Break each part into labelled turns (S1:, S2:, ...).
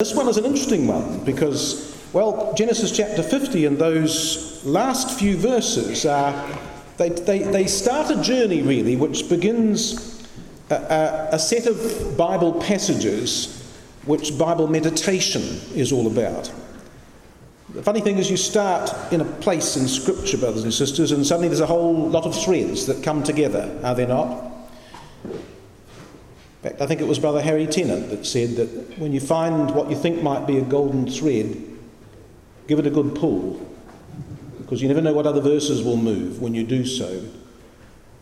S1: This one is an interesting one because, well, Genesis chapter 50 and those last few verses are, they, they, they start a journey really which begins a, a, a set of Bible passages which Bible meditation is all about. The funny thing is, you start in a place in Scripture, brothers and sisters, and suddenly there's a whole lot of threads that come together, are there not? Fact, I think it was Brother Harry Tennant that said that when you find what you think might be a golden thread, give it a good pull, because you never know what other verses will move when you do so.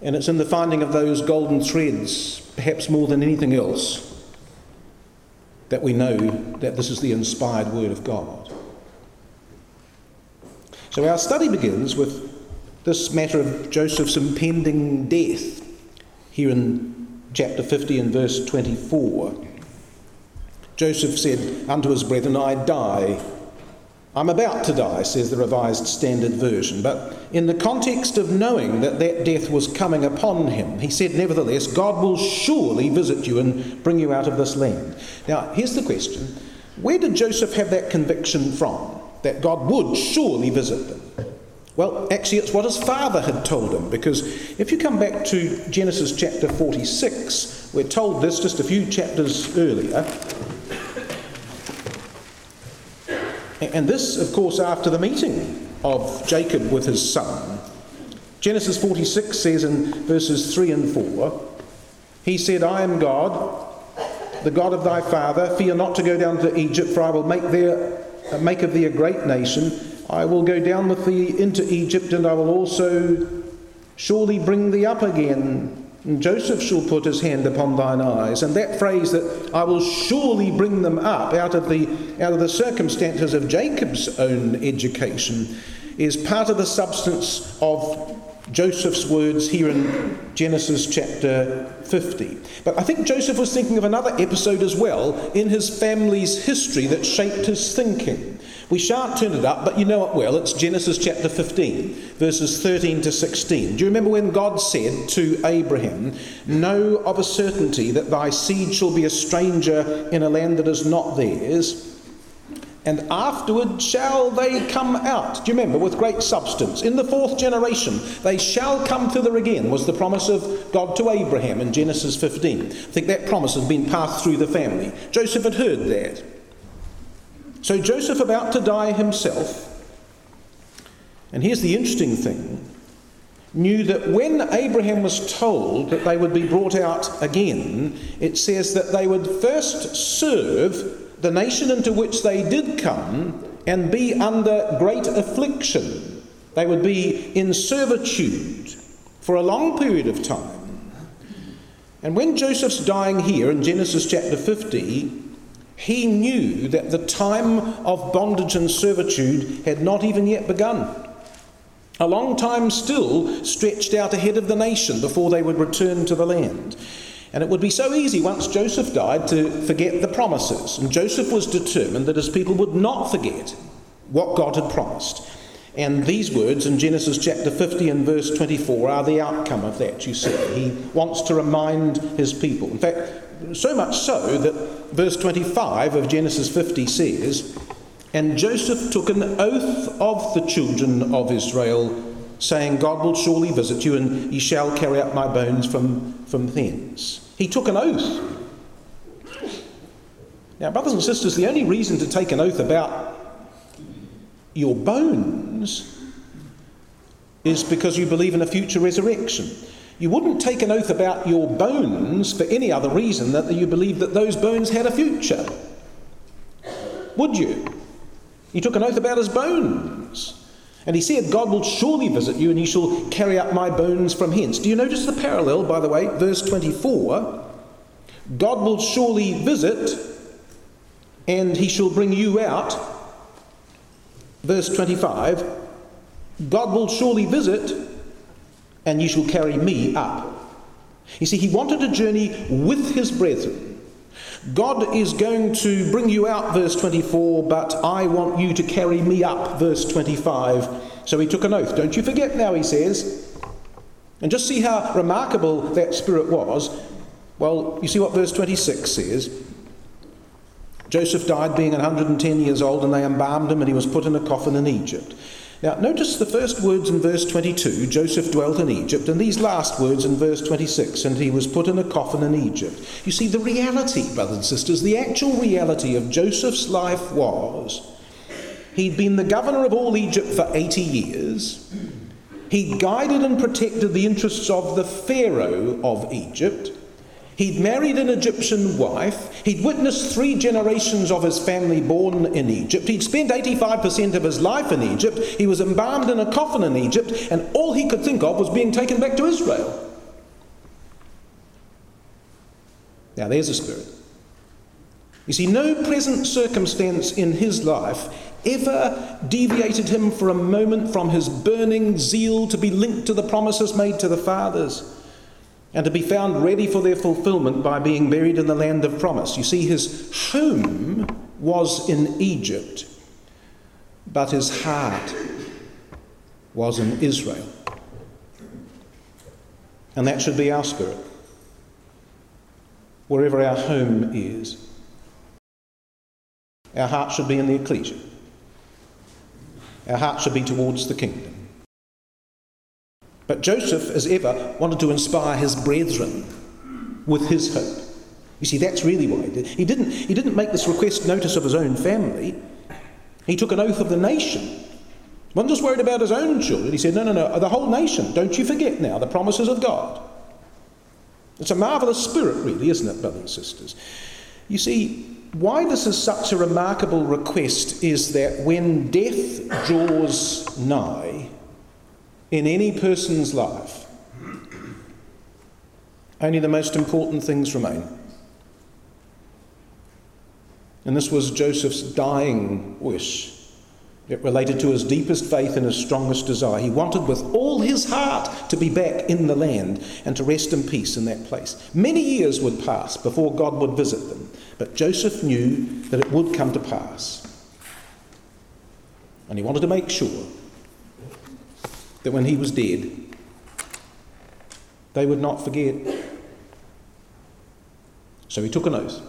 S1: And it's in the finding of those golden threads, perhaps more than anything else, that we know that this is the inspired Word of God. So our study begins with this matter of Joseph's impending death here in chapter 50 and verse 24. Joseph said unto his brethren, I die. I'm about to die, says the Revised Standard Version. But in the context of knowing that that death was coming upon him, he said, Nevertheless, God will surely visit you and bring you out of this land. Now, here's the question Where did Joseph have that conviction from? That God would surely visit them? Well, actually, it's what his father had told him, because if you come back to Genesis chapter 46, we're told this just a few chapters earlier. And this, of course, after the meeting of Jacob with his son. Genesis 46 says in verses 3 and 4, He said, I am God, the God of thy father. Fear not to go down to Egypt, for I will make, make of thee a great nation I will go down with thee into Egypt, and I will also surely bring thee up again. And Joseph shall put his hand upon thine eyes. And that phrase that I will surely bring them up out of the, out of the circumstances of Jacob's own education is part of the substance of Joseph's words here in Genesis chapter 50. But I think Joseph was thinking of another episode as well in his family's history that shaped his thinking. We shan't turn it up, but you know it well. It's Genesis chapter 15, verses 13 to 16. Do you remember when God said to Abraham, Know of a certainty that thy seed shall be a stranger in a land that is not theirs? and afterward shall they come out. Do you remember? With great substance. In the fourth generation, they shall come thither again, was the promise of God to Abraham in Genesis 15. I think that promise has been passed through the family. Joseph had heard that. So Joseph, about to die himself, and here's the interesting thing, knew that when Abraham was told that they would be brought out again, it says that they would first serve the nation into which they did come and be under great affliction. They would be in servitude for a long period of time. And when Joseph's dying here in Genesis chapter 50, he knew that the time of bondage and servitude had not even yet begun. A long time still stretched out ahead of the nation before they would return to the land. And it would be so easy once Joseph died to forget the promises. And Joseph was determined that his people would not forget what God had promised. And these words in Genesis chapter 50 and verse 24 are the outcome of that, you see. He wants to remind his people. In fact, so much so that verse 25 of Genesis 50 says, And Joseph took an oath of the children of Israel, saying, God will surely visit you, and ye shall carry up my bones from, from thence. He took an oath. Now, brothers and sisters, the only reason to take an oath about your bones is because you believe in a future resurrection. You wouldn't take an oath about your bones for any other reason than that you believe that those bones had a future. Would you? He took an oath about his bones. And he said, God will surely visit you, and he shall carry up my bones from hence. Do you notice the parallel, by the way? Verse 24 God will surely visit, and he shall bring you out. Verse 25 God will surely visit, and ye shall carry me up. You see, he wanted a journey with his brethren. God is going to bring you out, verse 24, but I want you to carry me up, verse 25. So he took an oath. Don't you forget now, he says. And just see how remarkable that spirit was. Well, you see what verse 26 says. Joseph died being 110 years old, and they embalmed him, and he was put in a coffin in Egypt. Now, notice the first words in verse 22 Joseph dwelt in Egypt, and these last words in verse 26 and he was put in a coffin in Egypt. You see, the reality, brothers and sisters, the actual reality of Joseph's life was he'd been the governor of all Egypt for 80 years, he guided and protected the interests of the Pharaoh of Egypt. He'd married an Egyptian wife. He'd witnessed three generations of his family born in Egypt. He'd spent 85% of his life in Egypt. He was embalmed in a coffin in Egypt, and all he could think of was being taken back to Israel. Now, there's a spirit. You see, no present circumstance in his life ever deviated him for a moment from his burning zeal to be linked to the promises made to the fathers and to be found ready for their fulfillment by being buried in the land of promise. You see, his home was in Egypt, but his heart was in Israel. And that should be our spirit, wherever our home is. Our heart should be in the ecclesia. Our heart should be towards the kingdom. But Joseph, as ever, wanted to inspire his brethren with his hope. You see, that's really why he did. He didn't, he didn't make this request notice of his own family. He took an oath of the nation. He wasn't just worried about his own children. He said, No, no, no, the whole nation. Don't you forget now the promises of God. It's a marvellous spirit, really, isn't it, brothers and sisters? You see, why this is such a remarkable request is that when death draws nigh, in any person's life, only the most important things remain. And this was Joseph's dying wish. It related to his deepest faith and his strongest desire. He wanted with all his heart to be back in the land and to rest in peace in that place. Many years would pass before God would visit them, but Joseph knew that it would come to pass. And he wanted to make sure that when he was dead, they would not forget. So he took an oath.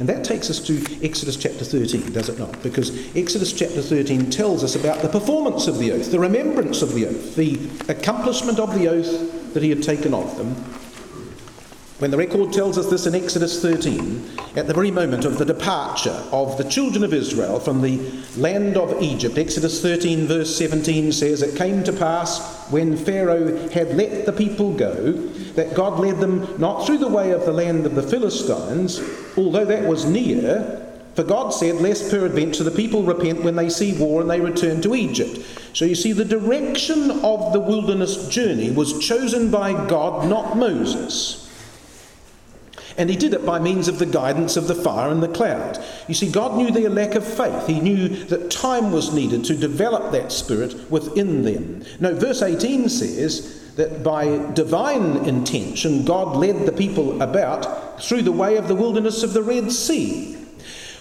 S1: And that takes us to Exodus chapter 13, does it not? Because Exodus chapter 13 tells us about the performance of the oath, the remembrance of the oath, the accomplishment of the oath that he had taken of them, when the record tells us this in Exodus 13, at the very moment of the departure of the children of Israel from the land of Egypt, Exodus 13, verse 17 says, It came to pass when Pharaoh had let the people go that God led them not through the way of the land of the Philistines, although that was near, for God said, Lest peradventure the people repent when they see war and they return to Egypt. So you see, the direction of the wilderness journey was chosen by God, not Moses. And he did it by means of the guidance of the fire and the cloud. You see, God knew their lack of faith. He knew that time was needed to develop that spirit within them. Now, verse 18 says that by divine intention, God led the people about through the way of the wilderness of the Red Sea.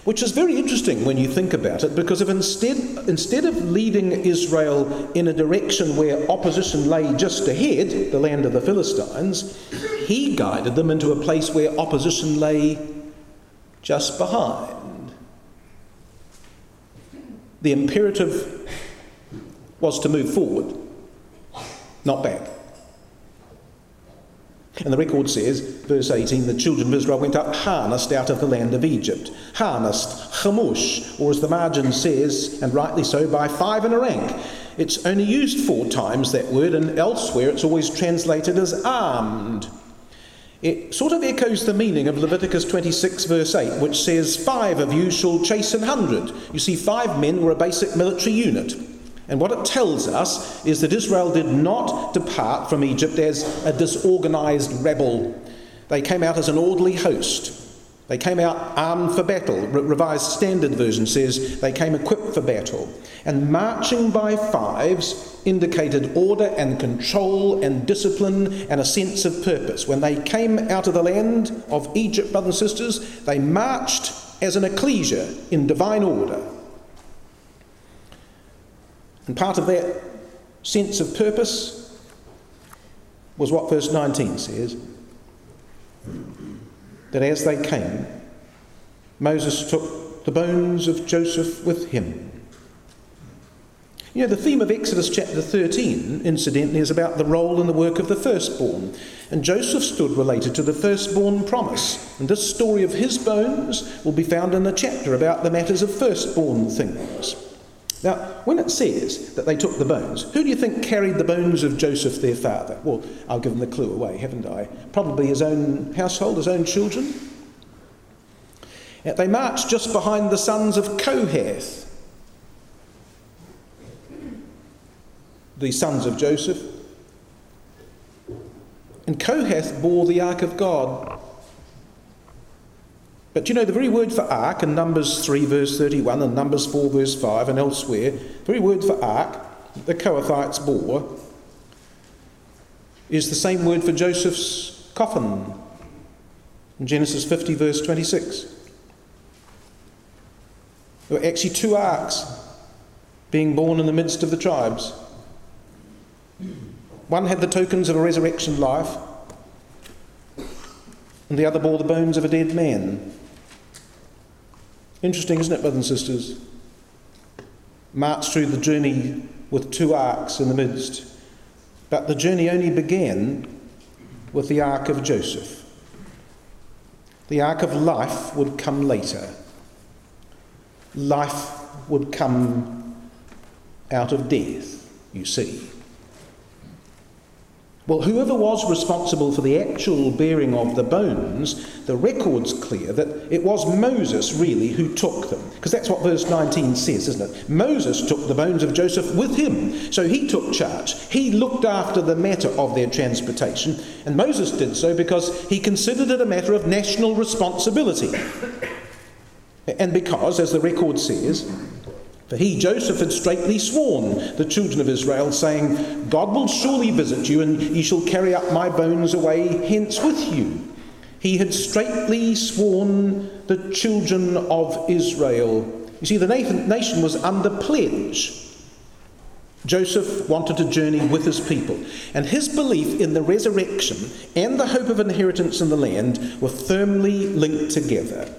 S1: Which is very interesting when you think about it, because if instead, instead of leading Israel in a direction where opposition lay just ahead, the land of the Philistines, he guided them into a place where opposition lay just behind. The imperative was to move forward, not back. And the record says, verse 18, the children of Israel went up harnessed out of the land of Egypt. Harnessed, chamush, or as the margin says, and rightly so, by five in a rank. It's only used four times, that word, and elsewhere it's always translated as armed. It sort of echoes the meaning of Leviticus 26, verse 8, which says, Five of you shall chase an hundred. You see, five men were a basic military unit. And what it tells us is that Israel did not depart from Egypt as a disorganized rebel. They came out as an orderly host. They came out armed for battle. Re- Revised Standard Version says they came equipped for battle. And marching by fives indicated order and control and discipline and a sense of purpose. When they came out of the land of Egypt, brothers and sisters, they marched as an ecclesia in divine order. And part of that sense of purpose was what verse 19 says that as they came, Moses took the bones of Joseph with him. You know, the theme of Exodus chapter 13, incidentally, is about the role and the work of the firstborn. And Joseph stood related to the firstborn promise. And this story of his bones will be found in the chapter about the matters of firstborn things. Now, when it says that they took the bones, who do you think carried the bones of Joseph their father? Well, I've given the clue away, haven't I? Probably his own household, his own children. Yet They marched just behind the sons of Kohath, the sons of Joseph. And Kohath bore the ark of God. But you know, the very word for ark in Numbers 3, verse 31, and Numbers 4, verse 5, and elsewhere, the very word for ark the Kohathites bore is the same word for Joseph's coffin in Genesis 50, verse 26. There were actually two arks being borne in the midst of the tribes. One had the tokens of a resurrection life, and the other bore the bones of a dead man. Interesting, isn't it, brothers and sisters? Marched through the journey with two arks in the midst. But the journey only began with the ark of Joseph. The ark of life would come later. Life would come out of death, you see. Well, whoever was responsible for the actual bearing of the bones, the record's clear that it was Moses really who took them. Because that's what verse 19 says, isn't it? Moses took the bones of Joseph with him. So he took charge. He looked after the matter of their transportation. And Moses did so because he considered it a matter of national responsibility. And because, as the record says, for he, Joseph, had straitly sworn the children of Israel, saying, God will surely visit you, and ye shall carry up my bones away hence with you. He had straitly sworn the children of Israel. You see, the nation was under pledge. Joseph wanted to journey with his people, and his belief in the resurrection and the hope of inheritance in the land were firmly linked together.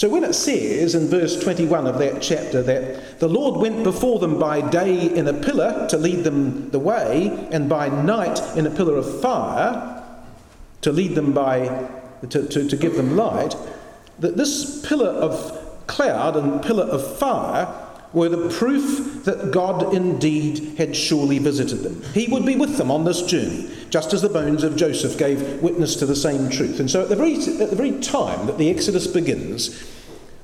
S1: So when it says in verse 21 of that chapter that the Lord went before them by day in a pillar to lead them the way, and by night in a pillar of fire to lead them by, to, to, to give them light, that this pillar of cloud and pillar of fire were the proof that God indeed had surely visited them. He would be with them on this journey, just as the bones of Joseph gave witness to the same truth. And so, at the very, at the very time that the Exodus begins,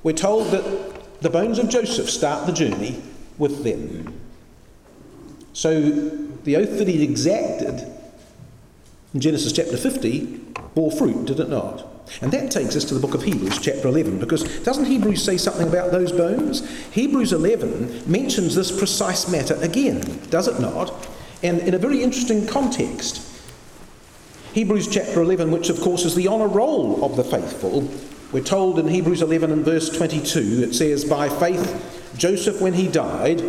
S1: we're told that the bones of Joseph start the journey with them. So, the oath that he exacted in Genesis chapter 50 bore fruit, did it not? And that takes us to the book of Hebrews, chapter 11, because doesn't Hebrews say something about those bones? Hebrews 11 mentions this precise matter again, does it not? And in a very interesting context. Hebrews chapter 11, which of course is the honour roll of the faithful, we're told in Hebrews 11 and verse 22, it says, By faith, Joseph, when he died,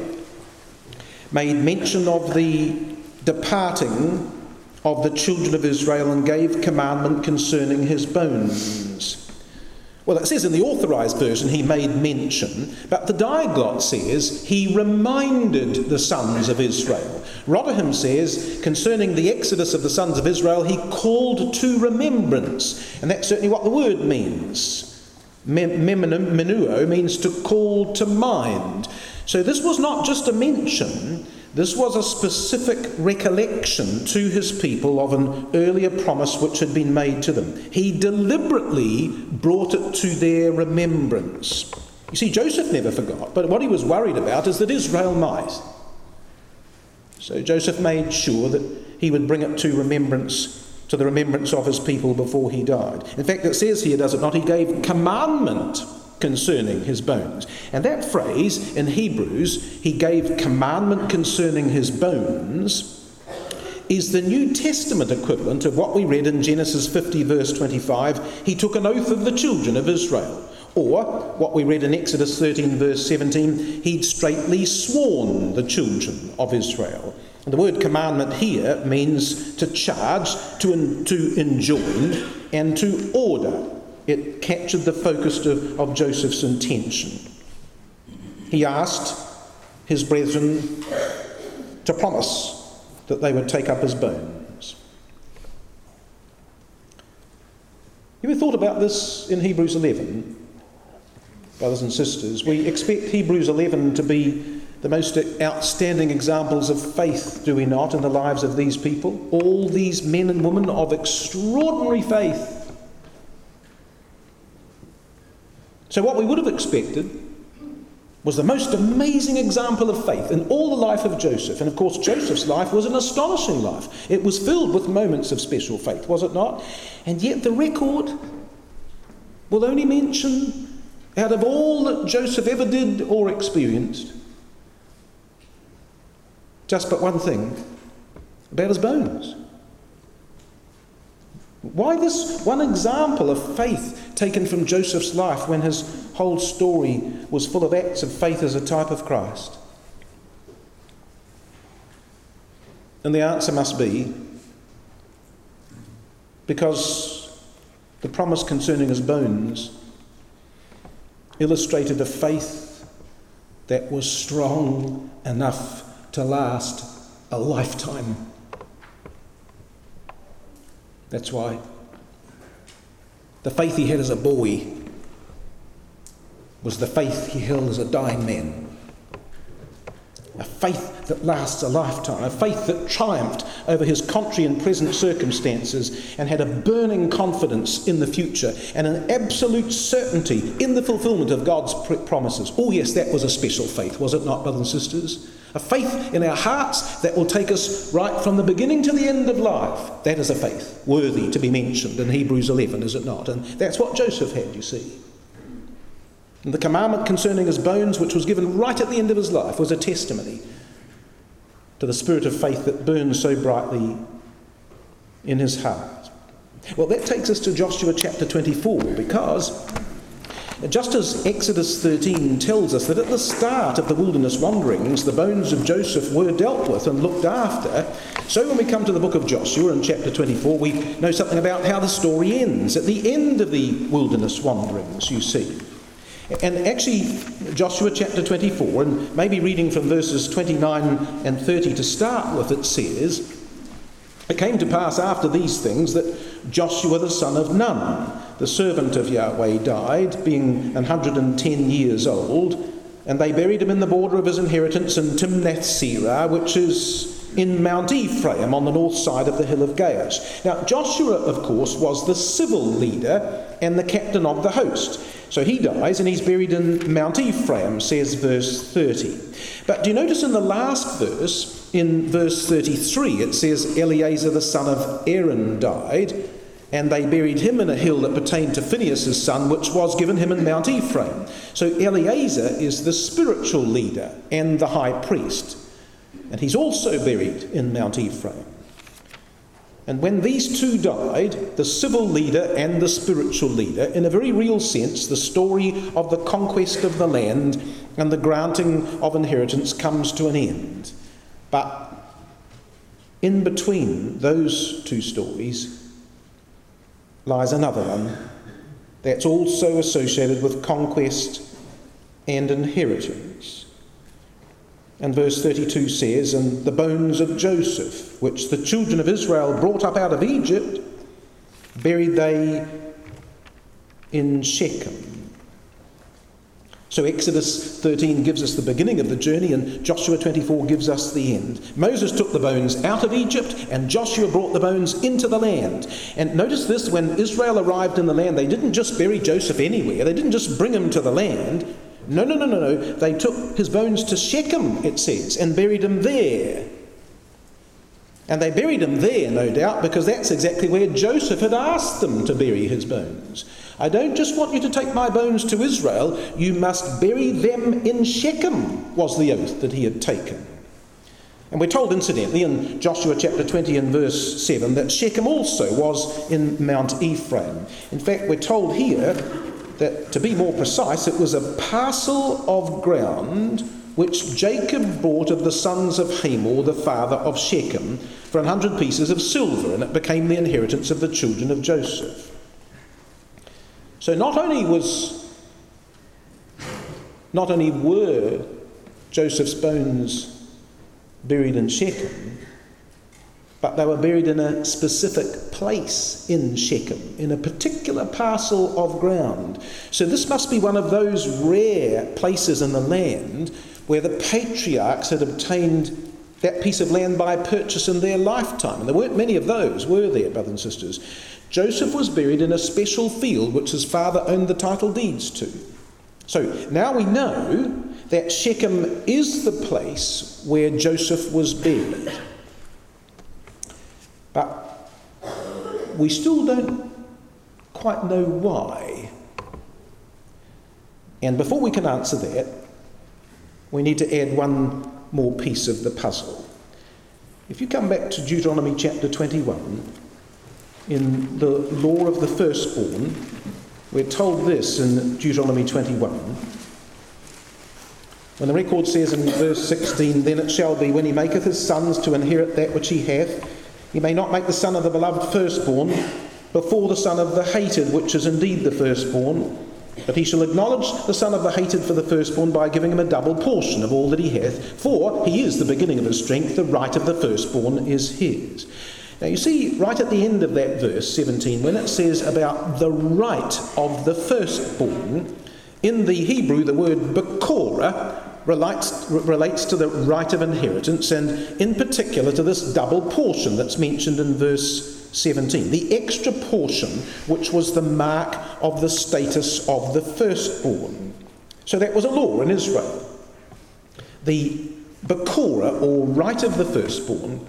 S1: made mention of the departing of the children of Israel and gave commandment concerning his bones. Well, it says in the authorized version he made mention, but the Diaglott says he reminded the sons of Israel. Rotherham says concerning the exodus of the sons of Israel, he called to remembrance. And that's certainly what the word means. Menuo means to call to mind. So this was not just a mention, this was a specific recollection to his people of an earlier promise which had been made to them. He deliberately brought it to their remembrance. You see, Joseph never forgot, but what he was worried about is that Israel might. So Joseph made sure that he would bring it to remembrance, to the remembrance of his people before he died. In fact, it says here, does it not? He gave commandment concerning his bones. And that phrase in Hebrews, he gave commandment concerning his bones, is the New Testament equivalent of what we read in Genesis 50, verse 25. He took an oath of the children of Israel. Or what we read in Exodus 13, verse 17, he'd straitly sworn the children of Israel. And the word commandment here means to charge, to, to enjoin, and to order. It captured the focus of, of Joseph's intention. He asked his brethren to promise that they would take up his bones. You ever thought about this in Hebrews 11? Brothers and sisters, we expect Hebrews 11 to be the most outstanding examples of faith, do we not, in the lives of these people? All these men and women of extraordinary faith. So, what we would have expected was the most amazing example of faith in all the life of Joseph. And of course, Joseph's life was an astonishing life. It was filled with moments of special faith, was it not? And yet, the record will only mention, out of all that Joseph ever did or experienced, just but one thing about his bones. Why this one example of faith taken from Joseph's life when his whole story was full of acts of faith as a type of Christ? And the answer must be because the promise concerning his bones illustrated a faith that was strong enough to last a lifetime. That's why the faith he had as a boy was the faith he held as a dying man. A faith that lasts a lifetime, a faith that triumphed over his contrary and present circumstances and had a burning confidence in the future and an absolute certainty in the fulfillment of God's promises. Oh, yes, that was a special faith, was it not, brothers and sisters? A faith in our hearts that will take us right from the beginning to the end of life. That is a faith worthy to be mentioned in Hebrews 11, is it not? And that's what Joseph had, you see. And the commandment concerning his bones, which was given right at the end of his life, was a testimony to the spirit of faith that burns so brightly in his heart. Well, that takes us to Joshua chapter 24 because just as Exodus 13 tells us that at the start of the wilderness wanderings, the bones of Joseph were dealt with and looked after, so when we come to the book of Joshua in chapter 24, we know something about how the story ends. At the end of the wilderness wanderings, you see. And actually, Joshua chapter 24, and maybe reading from verses 29 and 30 to start with, it says, It came to pass after these things that Joshua the son of Nun, the servant of Yahweh, died, being 110 years old, and they buried him in the border of his inheritance in Timnath Serah, which is in Mount Ephraim on the north side of the hill of Gaash. Now, Joshua, of course, was the civil leader and the captain of the host. So he dies and he's buried in Mount Ephraim, says verse 30. But do you notice in the last verse, in verse 33, it says Eleazar the son of Aaron died, and they buried him in a hill that pertained to Phinehas' son, which was given him in Mount Ephraim. So Eleazar is the spiritual leader and the high priest, and he's also buried in Mount Ephraim. And when these two died, the civil leader and the spiritual leader, in a very real sense, the story of the conquest of the land and the granting of inheritance comes to an end. But in between those two stories lies another one that's also associated with conquest and inheritance. And verse 32 says, And the bones of Joseph, which the children of Israel brought up out of Egypt, buried they in Shechem. So Exodus 13 gives us the beginning of the journey, and Joshua 24 gives us the end. Moses took the bones out of Egypt, and Joshua brought the bones into the land. And notice this when Israel arrived in the land, they didn't just bury Joseph anywhere, they didn't just bring him to the land. No, no, no, no, no. They took his bones to Shechem, it says, and buried him there. And they buried him there, no doubt, because that's exactly where Joseph had asked them to bury his bones. I don't just want you to take my bones to Israel, you must bury them in Shechem, was the oath that he had taken. And we're told, incidentally, in Joshua chapter 20 and verse 7, that Shechem also was in Mount Ephraim. In fact, we're told here that, to be more precise, it was a parcel of ground which Jacob bought of the sons of Hamor, the father of Shechem, for a hundred pieces of silver, and it became the inheritance of the children of Joseph. So not only was not only were Joseph's bones buried in Shechem, but they were buried in a specific place in Shechem, in a particular parcel of ground. So this must be one of those rare places in the land where the patriarchs had obtained that piece of land by purchase in their lifetime. And there weren't many of those, were there, brothers and sisters? Joseph was buried in a special field which his father owned the title deeds to. So now we know that Shechem is the place where Joseph was buried. But we still don't quite know why. And before we can answer that, we need to add one more piece of the puzzle. If you come back to Deuteronomy chapter 21, in the law of the firstborn, we're told this in Deuteronomy 21. When the record says in verse 16, Then it shall be when he maketh his sons to inherit that which he hath, he may not make the son of the beloved firstborn before the son of the hated, which is indeed the firstborn, but he shall acknowledge the son of the hated for the firstborn by giving him a double portion of all that he hath, for he is the beginning of his strength, the right of the firstborn is his. Now you see, right at the end of that verse 17, when it says about the right of the firstborn, in the Hebrew the word bekora relates, relates to the right of inheritance and in particular to this double portion that's mentioned in verse 17. The extra portion which was the mark of the status of the firstborn. So that was a law in Israel. The bekora or right of the firstborn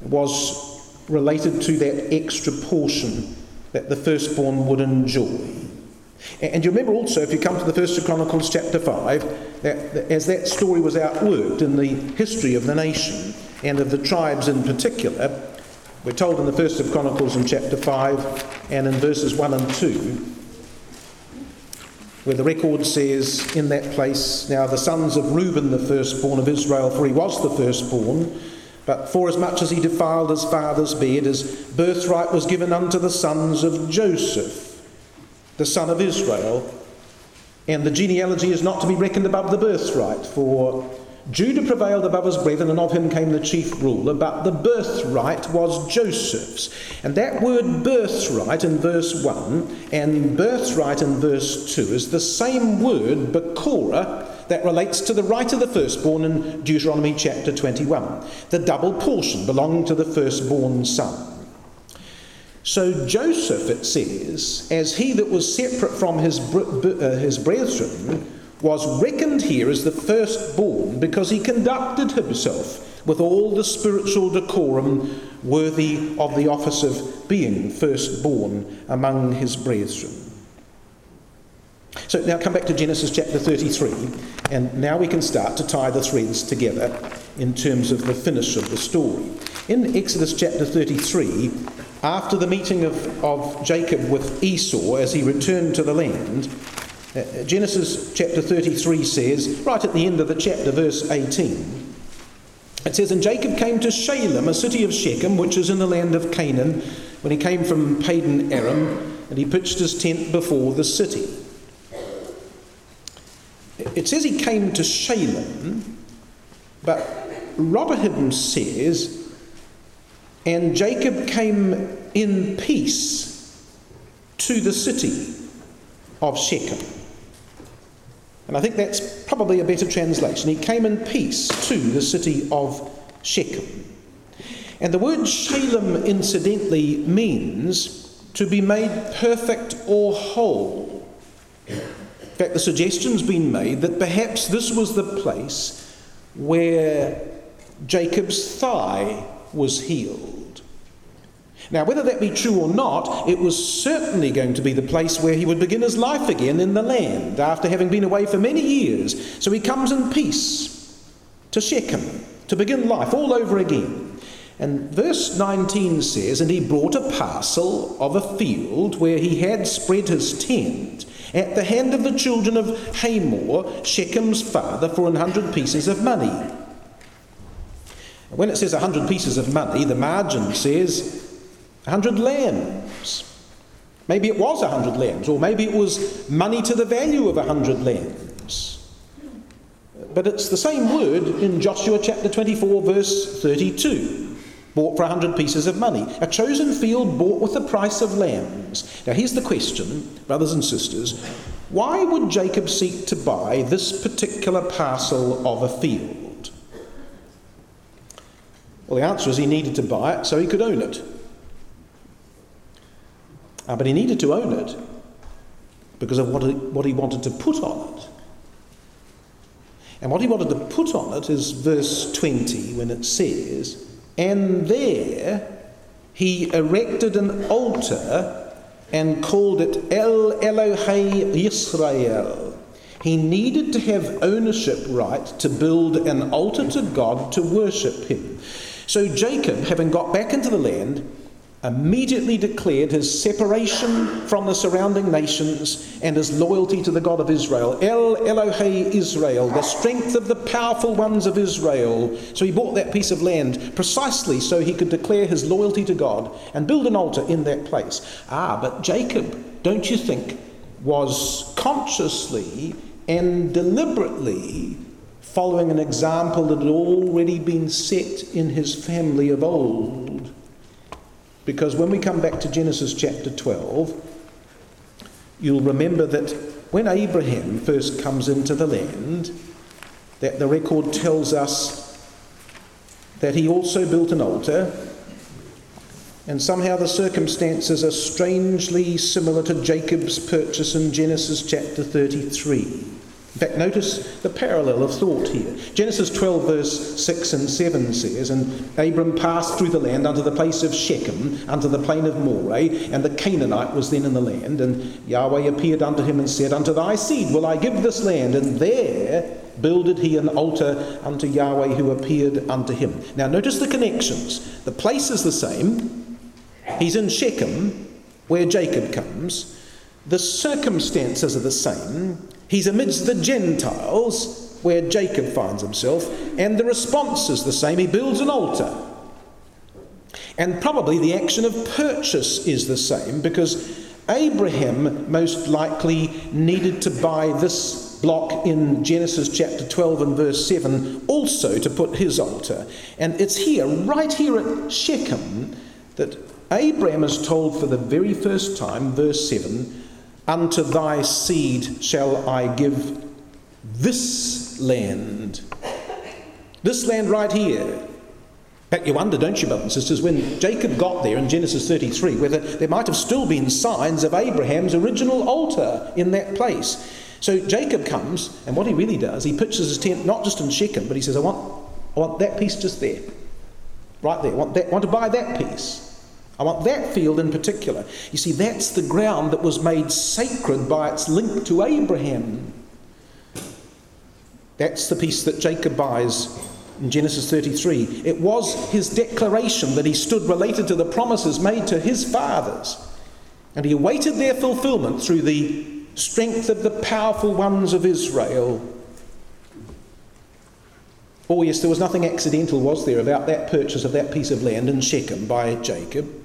S1: was related to that extra portion that the firstborn would enjoy. And you remember also, if you come to the First of Chronicles chapter 5, that, that as that story was outworked in the history of the nation and of the tribes in particular, we're told in the First of Chronicles in chapter 5 and in verses 1 and 2, where the record says in that place, Now the sons of Reuben, the firstborn of Israel, for he was the firstborn, but forasmuch as he defiled his father's bed, his birthright was given unto the sons of Joseph, the son of Israel. And the genealogy is not to be reckoned above the birthright, for Judah prevailed above his brethren, and of him came the chief ruler, but the birthright was Joseph's. And that word birthright in verse 1 and birthright in verse 2 is the same word, bekora, that relates to the right of the firstborn in Deuteronomy chapter 21, the double portion belonging to the firstborn son. So Joseph, it says, as he that was separate from his, uh, his brethren, was reckoned here as the firstborn because he conducted himself with all the spiritual decorum worthy of the office of being firstborn among his brethren. So now come back to Genesis chapter 33, and now we can start to tie the threads together in terms of the finish of the story. In Exodus chapter 33, after the meeting of, of Jacob with Esau as he returned to the land, uh, Genesis chapter 33 says, right at the end of the chapter, verse 18, it says, And Jacob came to Shalem, a city of Shechem, which is in the land of Canaan, when he came from Padan Aram, and he pitched his tent before the city. It says he came to Shalem, but Rotherham says, and Jacob came in peace to the city of Shechem. And I think that's probably a better translation. He came in peace to the city of Shechem. And the word Shalem, incidentally, means to be made perfect or whole In fact, the suggestion's been made that perhaps this was the place where Jacob's thigh was healed. Now, whether that be true or not, it was certainly going to be the place where he would begin his life again in the land after having been away for many years. So he comes in peace to Shechem to begin life all over again. And verse 19 says, And he brought a parcel of a field where he had spread his tent at the hand of the children of Hamor, Shechem's father, for an hundred pieces of money. When it says a hundred pieces of money, the margin says a hundred lambs. Maybe it was a hundred lambs, or maybe it was money to the value of a hundred lambs. But it's the same word in Joshua chapter 24, verse 32 bought for a hundred pieces of money. A chosen field bought with the price of lambs. Now, here's the question, brothers and sisters why would Jacob seek to buy this particular parcel of a field? Well, the answer is he needed to buy it so he could own it. Uh, but he needed to own it because of what he, what he wanted to put on it. And what he wanted to put on it is verse 20 when it says, And there he erected an altar and called it El Elohei Yisrael. He needed to have ownership right to build an altar to God to worship him. So Jacob, having got back into the land, immediately declared his separation from the surrounding nations and his loyalty to the God of Israel. El Elohei Israel, the strength of the powerful ones of Israel. So he bought that piece of land precisely so he could declare his loyalty to God and build an altar in that place. Ah, but Jacob, don't you think, was consciously and deliberately following an example that had already been set in his family of old because when we come back to Genesis chapter 12, you'll remember that when Abraham first comes into the land, that the record tells us that he also built an altar, and somehow the circumstances are strangely similar to Jacob's purchase in Genesis chapter 33. In fact, notice the parallel of thought here. Genesis 12, verse 6 and 7 says, And Abram passed through the land unto the place of Shechem, unto the plain of Moreh, and the Canaanite was then in the land. And Yahweh appeared unto him and said, Unto thy seed will I give this land. And there builded he an altar unto Yahweh who appeared unto him. Now, notice the connections. The place is the same. He's in Shechem, where Jacob comes. The circumstances are the same. He's amidst the Gentiles, where Jacob finds himself, and the response is the same. He builds an altar. And probably the action of purchase is the same because Abraham most likely needed to buy this block in Genesis chapter 12 and verse 7 also to put his altar. And it's here, right here at Shechem, that Abraham is told for the very first time, verse 7, Unto thy seed shall I give this land. This land right here. In fact, you wonder, don't you, brothers and sisters, when Jacob got there in Genesis 33, whether there might have still been signs of Abraham's original altar in that place. So Jacob comes, and what he really does, he pitches his tent not just in Shechem, but he says, I want, I want that piece just there. Right there. I want, that, I want to buy that piece. I want that field in particular. You see, that's the ground that was made sacred by its link to Abraham. That's the piece that Jacob buys in Genesis 33. It was his declaration that he stood related to the promises made to his fathers. And he awaited their fulfillment through the strength of the powerful ones of Israel. Oh, yes, there was nothing accidental, was there, about that purchase of that piece of land in Shechem by Jacob.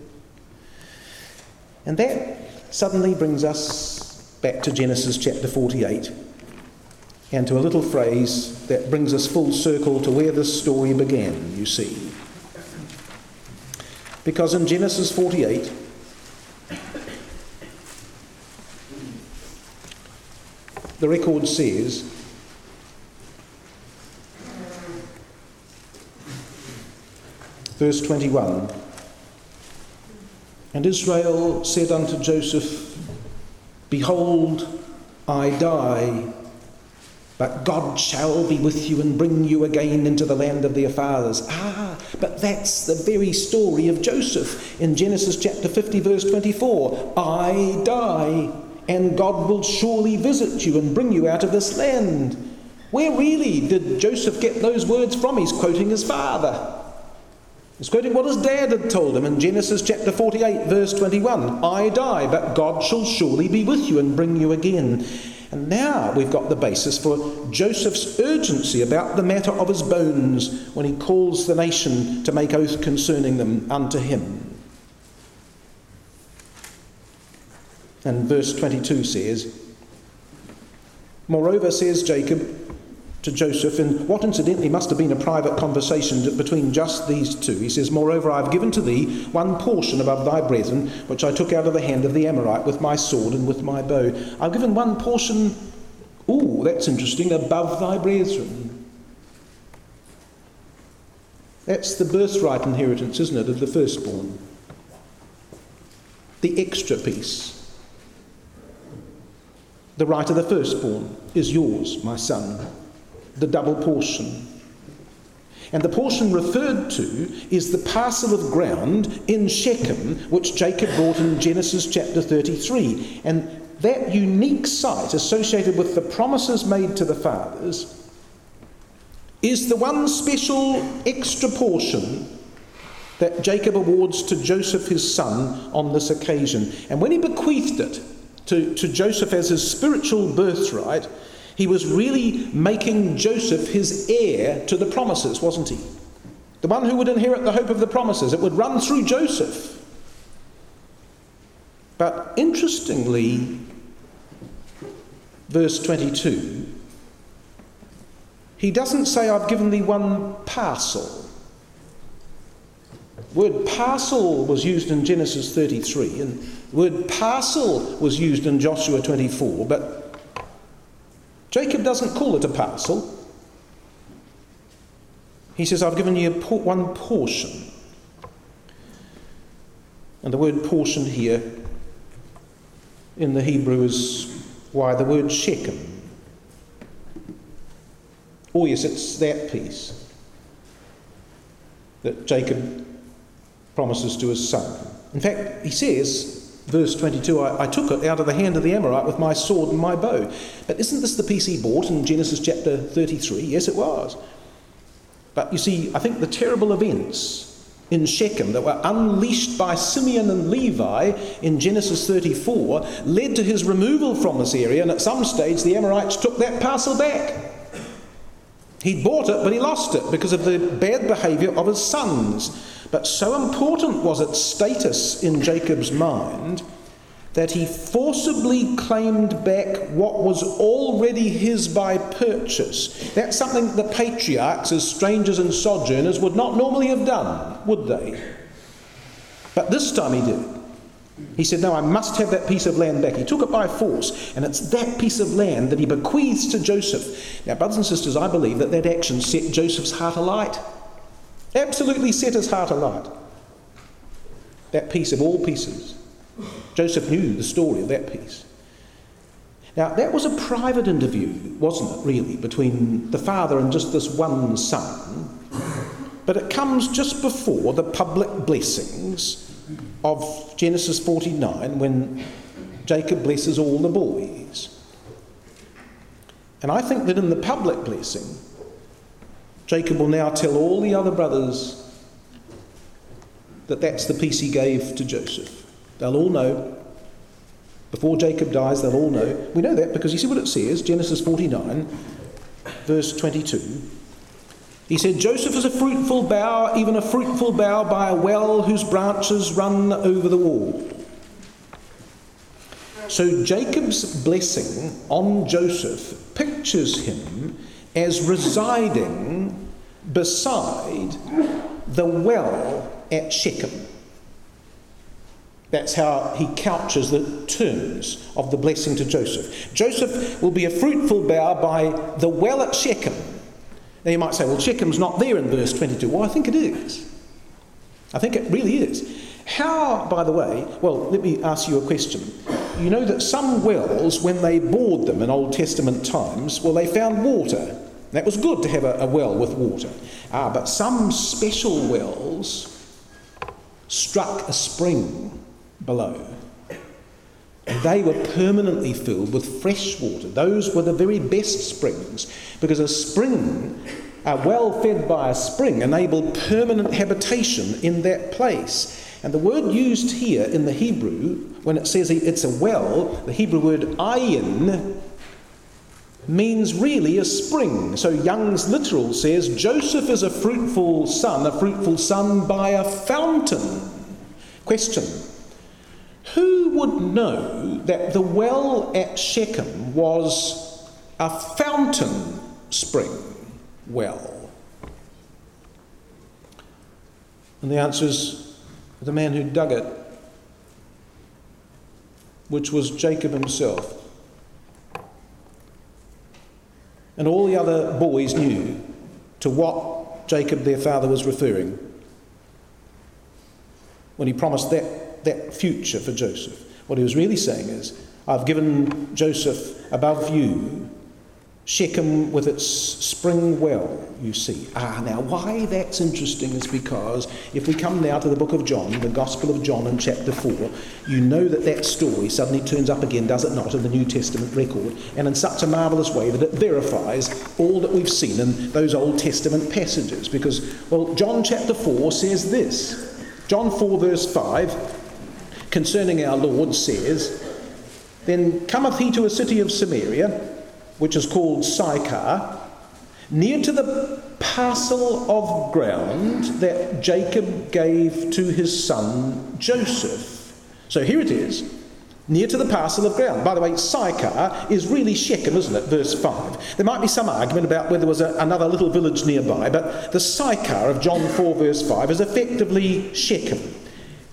S1: And that suddenly brings us back to Genesis chapter 48 and to a little phrase that brings us full circle to where this story began, you see. Because in Genesis 48, the record says, verse 21 and Israel said unto Joseph, Behold, I die, but God shall be with you and bring you again into the land of their fathers. Ah, but that's the very story of Joseph in Genesis chapter 50, verse 24. I die, and God will surely visit you and bring you out of this land. Where really did Joseph get those words from? He's quoting his father. He's quoting what his dad had told him in Genesis chapter 48, verse 21 I die, but God shall surely be with you and bring you again. And now we've got the basis for Joseph's urgency about the matter of his bones when he calls the nation to make oath concerning them unto him. And verse 22 says, Moreover, says Jacob to Joseph, in what incidentally must have been a private conversation between just these two, he says, Moreover, I have given to thee one portion above thy brethren, which I took out of the hand of the Amorite with my sword and with my bow. I've given one portion, ooh, that's interesting, above thy brethren. That's the birthright inheritance, isn't it, of the firstborn? The extra piece. The right of the firstborn is yours, my son, the double portion. And the portion referred to is the parcel of ground in Shechem, which Jacob bought in Genesis chapter 33. And that unique site associated with the promises made to the fathers is the one special extra portion that Jacob awards to Joseph his son on this occasion. And when he bequeathed it to, to Joseph as his spiritual birthright, he was really making Joseph his heir to the promises, wasn't he? The one who would inherit the hope of the promises. It would run through Joseph. But interestingly, verse 22, he doesn't say, I've given thee one parcel The word parcel was used in Genesis 33, and the word parcel was used in Joshua 24, but Jacob doesn't call it a parcel. He says, I've given you one portion. And the word portion here in the Hebrew is why the word Shechem. Oh, yes, it's that piece that Jacob promises to his son. In fact, he says, verse 22, I, I, took it out of the hand of the Amorite with my sword and my bow. But isn't this the piece he bought in Genesis chapter 33? Yes, it was. But you see, I think the terrible events in Shechem that were unleashed by Simeon and Levi in Genesis 34 led to his removal from this area, and at some stage the Amorites took that parcel back. He'd bought it, but he lost it because of the bad behaviour of his sons. But so important was its status in Jacob's mind that he forcibly claimed back what was already his by purchase. That's something the patriarchs, as strangers and sojourners, would not normally have done, would they? But this time he did. He said, No, I must have that piece of land back. He took it by force, and it's that piece of land that he bequeaths to Joseph. Now, brothers and sisters, I believe that that action set Joseph's heart alight. Absolutely set his heart alight. That piece of all pieces. Joseph knew the story of that piece. Now, that was a private interview, wasn't it, really, between the father and just this one son? But it comes just before the public blessings of Genesis 49 when Jacob blesses all the boys. And I think that in the public blessing, Jacob will now tell all the other brothers that that's the piece he gave to Joseph. They'll all know. Before Jacob dies, they'll all know. We know that because you see what it says, Genesis 49, verse 22. He said, Joseph is a fruitful bough, even a fruitful bough by a well whose branches run over the wall. So Jacob's blessing on Joseph pictures him as residing beside the well at Shechem. That's how he couches the terms of the blessing to Joseph. Joseph will be a fruitful bough by the well at Shechem. Now you might say, well, Shechem's not there in verse 22. Well, I think it is. I think it really is. How, by the way, well, let me ask you a question. You know that some wells, when they bored them in Old Testament times, well, they found water. That was good to have a, a well with water. Ah, but some special wells struck a spring below. And they were permanently filled with fresh water. Those were the very best springs because a spring, a well fed by a spring, enabled permanent habitation in that place. And the word used here in the Hebrew, when it says it's a well, the Hebrew word ayin, means really a spring. So Young's literal says Joseph is a fruitful son, a fruitful son by a fountain. Question who would know that the well at Shechem was a fountain spring well? And the answer is the man who dug it, which was Jacob himself. And all the other boys knew to what Jacob, their father, was referring when he promised that, that future for Joseph. What he was really saying is, I've given Joseph above you Shechem with its spring well, you see. Ah, now why that's interesting is because if we come now to the book of John, the Gospel of John in chapter 4, you know that that story suddenly turns up again, does it not, in the New Testament record, and in such a marvellous way that it verifies all that we've seen in those Old Testament passages. Because, well, John chapter 4 says this John 4, verse 5, concerning our Lord, says, Then cometh he to a city of Samaria which is called Sychar, near to the parcel of ground that Jacob gave to his son Joseph. So here it is, near to the parcel of ground. By the way, Sychar is really Shechem, isn't it? Verse 5. There might be some argument about whether there was a, another little village nearby, but the Sychar of John 4, verse 5 is effectively Shechem.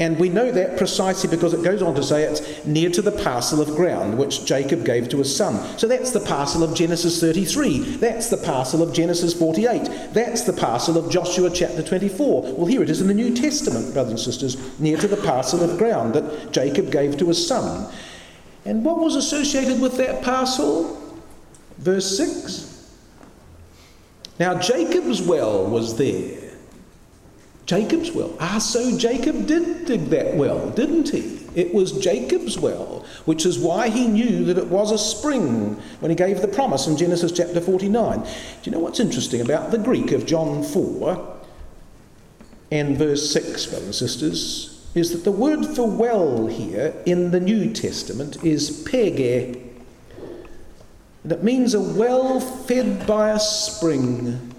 S1: And we know that precisely because it goes on to say it's near to the parcel of ground which Jacob gave to his son. So that's the parcel of Genesis 33. That's the parcel of Genesis 48. That's the parcel of Joshua chapter 24. Well, here it is in the New Testament, brothers and sisters, near to the parcel of ground that Jacob gave to his son. And what was associated with that parcel? Verse 6. Now Jacob's well was there Jacob's well. Ah, so Jacob did dig that well, didn't he? It was Jacob's well, which is why he knew that it was a spring when he gave the promise in Genesis chapter 49. Do you know what's interesting about the Greek of John 4 and verse 6, brothers and sisters? Is that the word for well here in the New Testament is pege. It means a well fed by a spring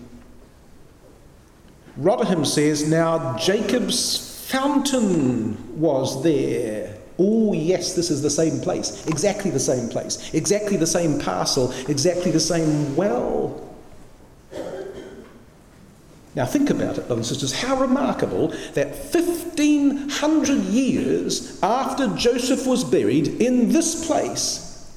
S1: Rotherham says, Now Jacob's fountain was there. Oh, yes, this is the same place. Exactly the same place. Exactly the same parcel. Exactly the same well. Now, think about it, brothers and sisters. How remarkable that 1500 years after Joseph was buried in this place,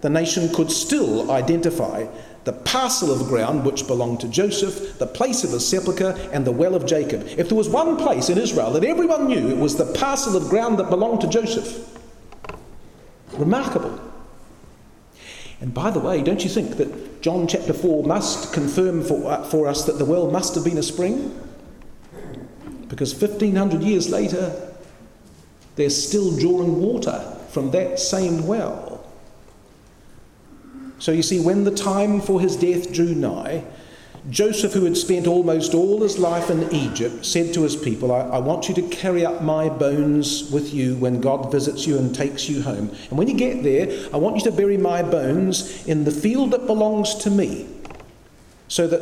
S1: the nation could still identify the parcel of ground which belonged to Joseph, the place of his sepulchre, and the well of Jacob. If there was one place in Israel that everyone knew, it was the parcel of ground that belonged to Joseph. Remarkable. And by the way, don't you think that John chapter 4 must confirm for, uh, for us that the well must have been a spring? Because 1500 years later, they're still drawing water from that same well. So you see, when the time for his death drew nigh, Joseph, who had spent almost all his life in Egypt, said to his people, I, I, want you to carry up my bones with you when God visits you and takes you home. And when you get there, I want you to bury my bones in the field that belongs to me, so that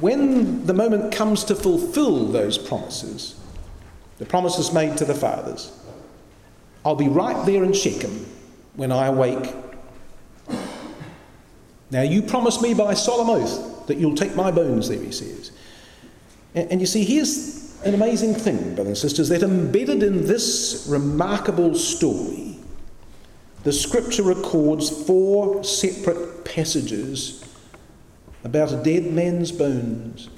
S1: when the moment comes to fulfill those promises, the promises made to the fathers, I'll be right there in Shechem when I awake now, you promised me by solemn oath that you'll take my bones there, he says. And, and you see, here's an amazing thing, brothers and sisters, that embedded in this remarkable story, the scripture records four separate passages about a dead man's bones.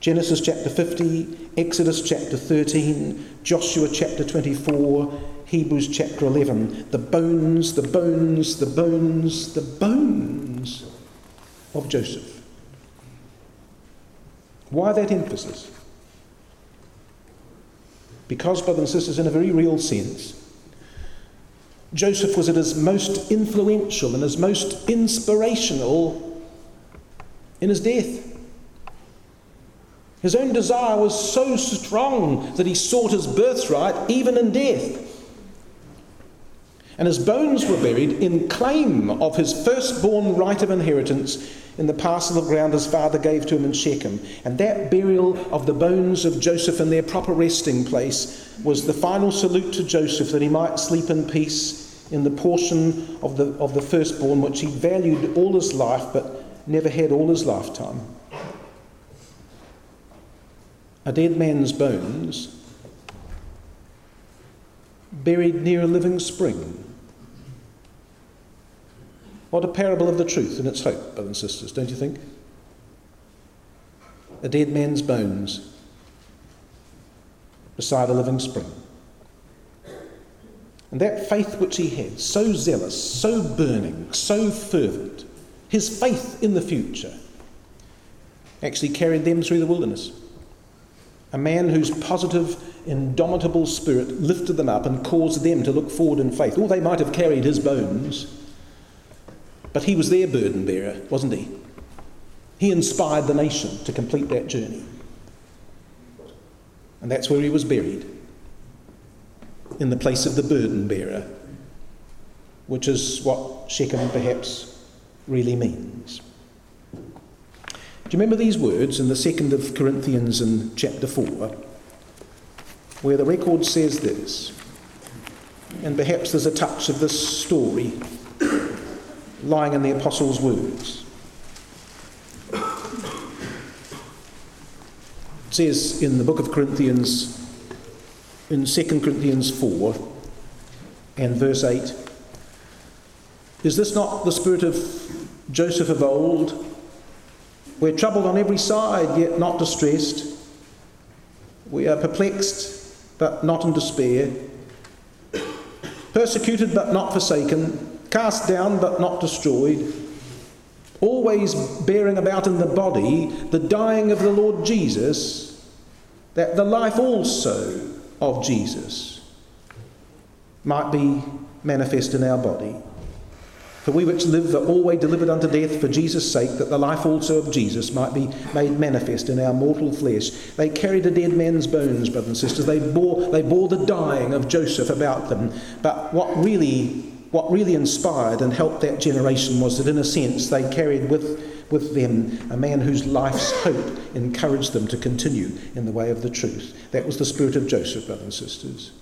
S1: Genesis chapter 50, Exodus chapter 13, Joshua chapter 24, Hebrews chapter 11. The bones, the bones, the bones, the bones of Joseph. Why that emphasis? Because, brothers and sisters, in a very real sense, Joseph was at his most influential and his most inspirational in his death. His own desire was so strong that he sought his birthright even in death. And his bones were buried in claim of his firstborn right of inheritance in the parcel of ground his father gave to him in Shechem. And that burial of the bones of Joseph in their proper resting place was the final salute to Joseph that he might sleep in peace in the portion of the, of the firstborn which he valued all his life but never had all his lifetime. A dead man's bones buried near a living spring what a parable of the truth and its hope, brothers and sisters, don't you think? A dead man's bones beside a living spring. And that faith which he had, so zealous, so burning, so fervent, his faith in the future, actually carried them through the wilderness. A man whose positive, indomitable spirit lifted them up and caused them to look forward in faith. Or they might have carried his bones but he was their burden bearer, wasn't he? He inspired the nation to complete that journey. And that's where he was buried, in the place of the burden bearer, which is what Shechem perhaps really means. Do you remember these words in the second of Corinthians in chapter 4, where the record says this? And perhaps there's a touch of this story lying in the apostles' wounds. It says in the book of Corinthians, in 2 Corinthians 4 and verse 8, Is this not the spirit of Joseph of old? We're troubled on every side, yet not distressed. We are perplexed, but not in despair. Persecuted, but not forsaken cast down but not destroyed, always bearing about in the body the dying of the Lord Jesus, that the life also of Jesus might be manifest in our body. For we which live are always delivered unto death for Jesus' sake, that the life also of Jesus might be made manifest in our mortal flesh. They carried a dead man's bones, brothers and sisters. They bore, they bore the dying of Joseph about them. But what really what really inspired and helped that generation was that, in a sense, they carried with, with them a man whose life's hope encouraged them to continue in the way of the truth. That was the spirit of Joseph, brothers and sisters.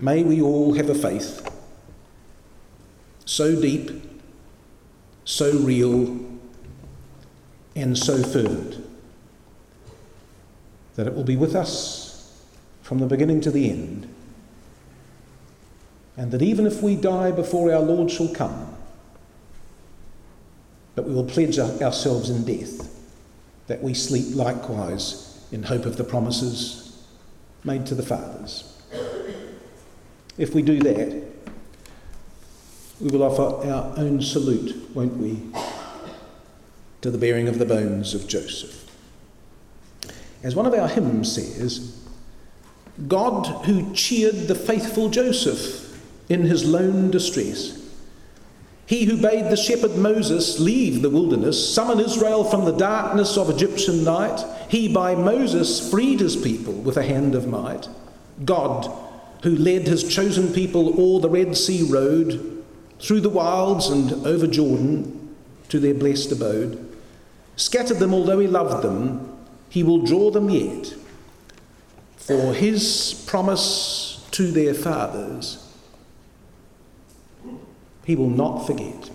S1: May we all have a faith so deep, so real, and so fervent that it will be with us from the beginning to the end and that even if we die before our Lord shall come, that we will pledge ourselves in death, that we sleep likewise in hope of the promises made to the fathers. If we do that, we will offer our own salute, won't we, to the bearing of the bones of Joseph. As one of our hymns says, God who cheered the faithful Joseph in his lone distress. He who bade the shepherd Moses leave the wilderness, summon Israel from the darkness of Egyptian night, he by Moses freed his people with a hand of might. God, who led his chosen people o'er the Red Sea road, through the wilds and over Jordan to their blessed abode, scattered them although he loved them, he will draw them yet. For his promise to their fathers he will not forget.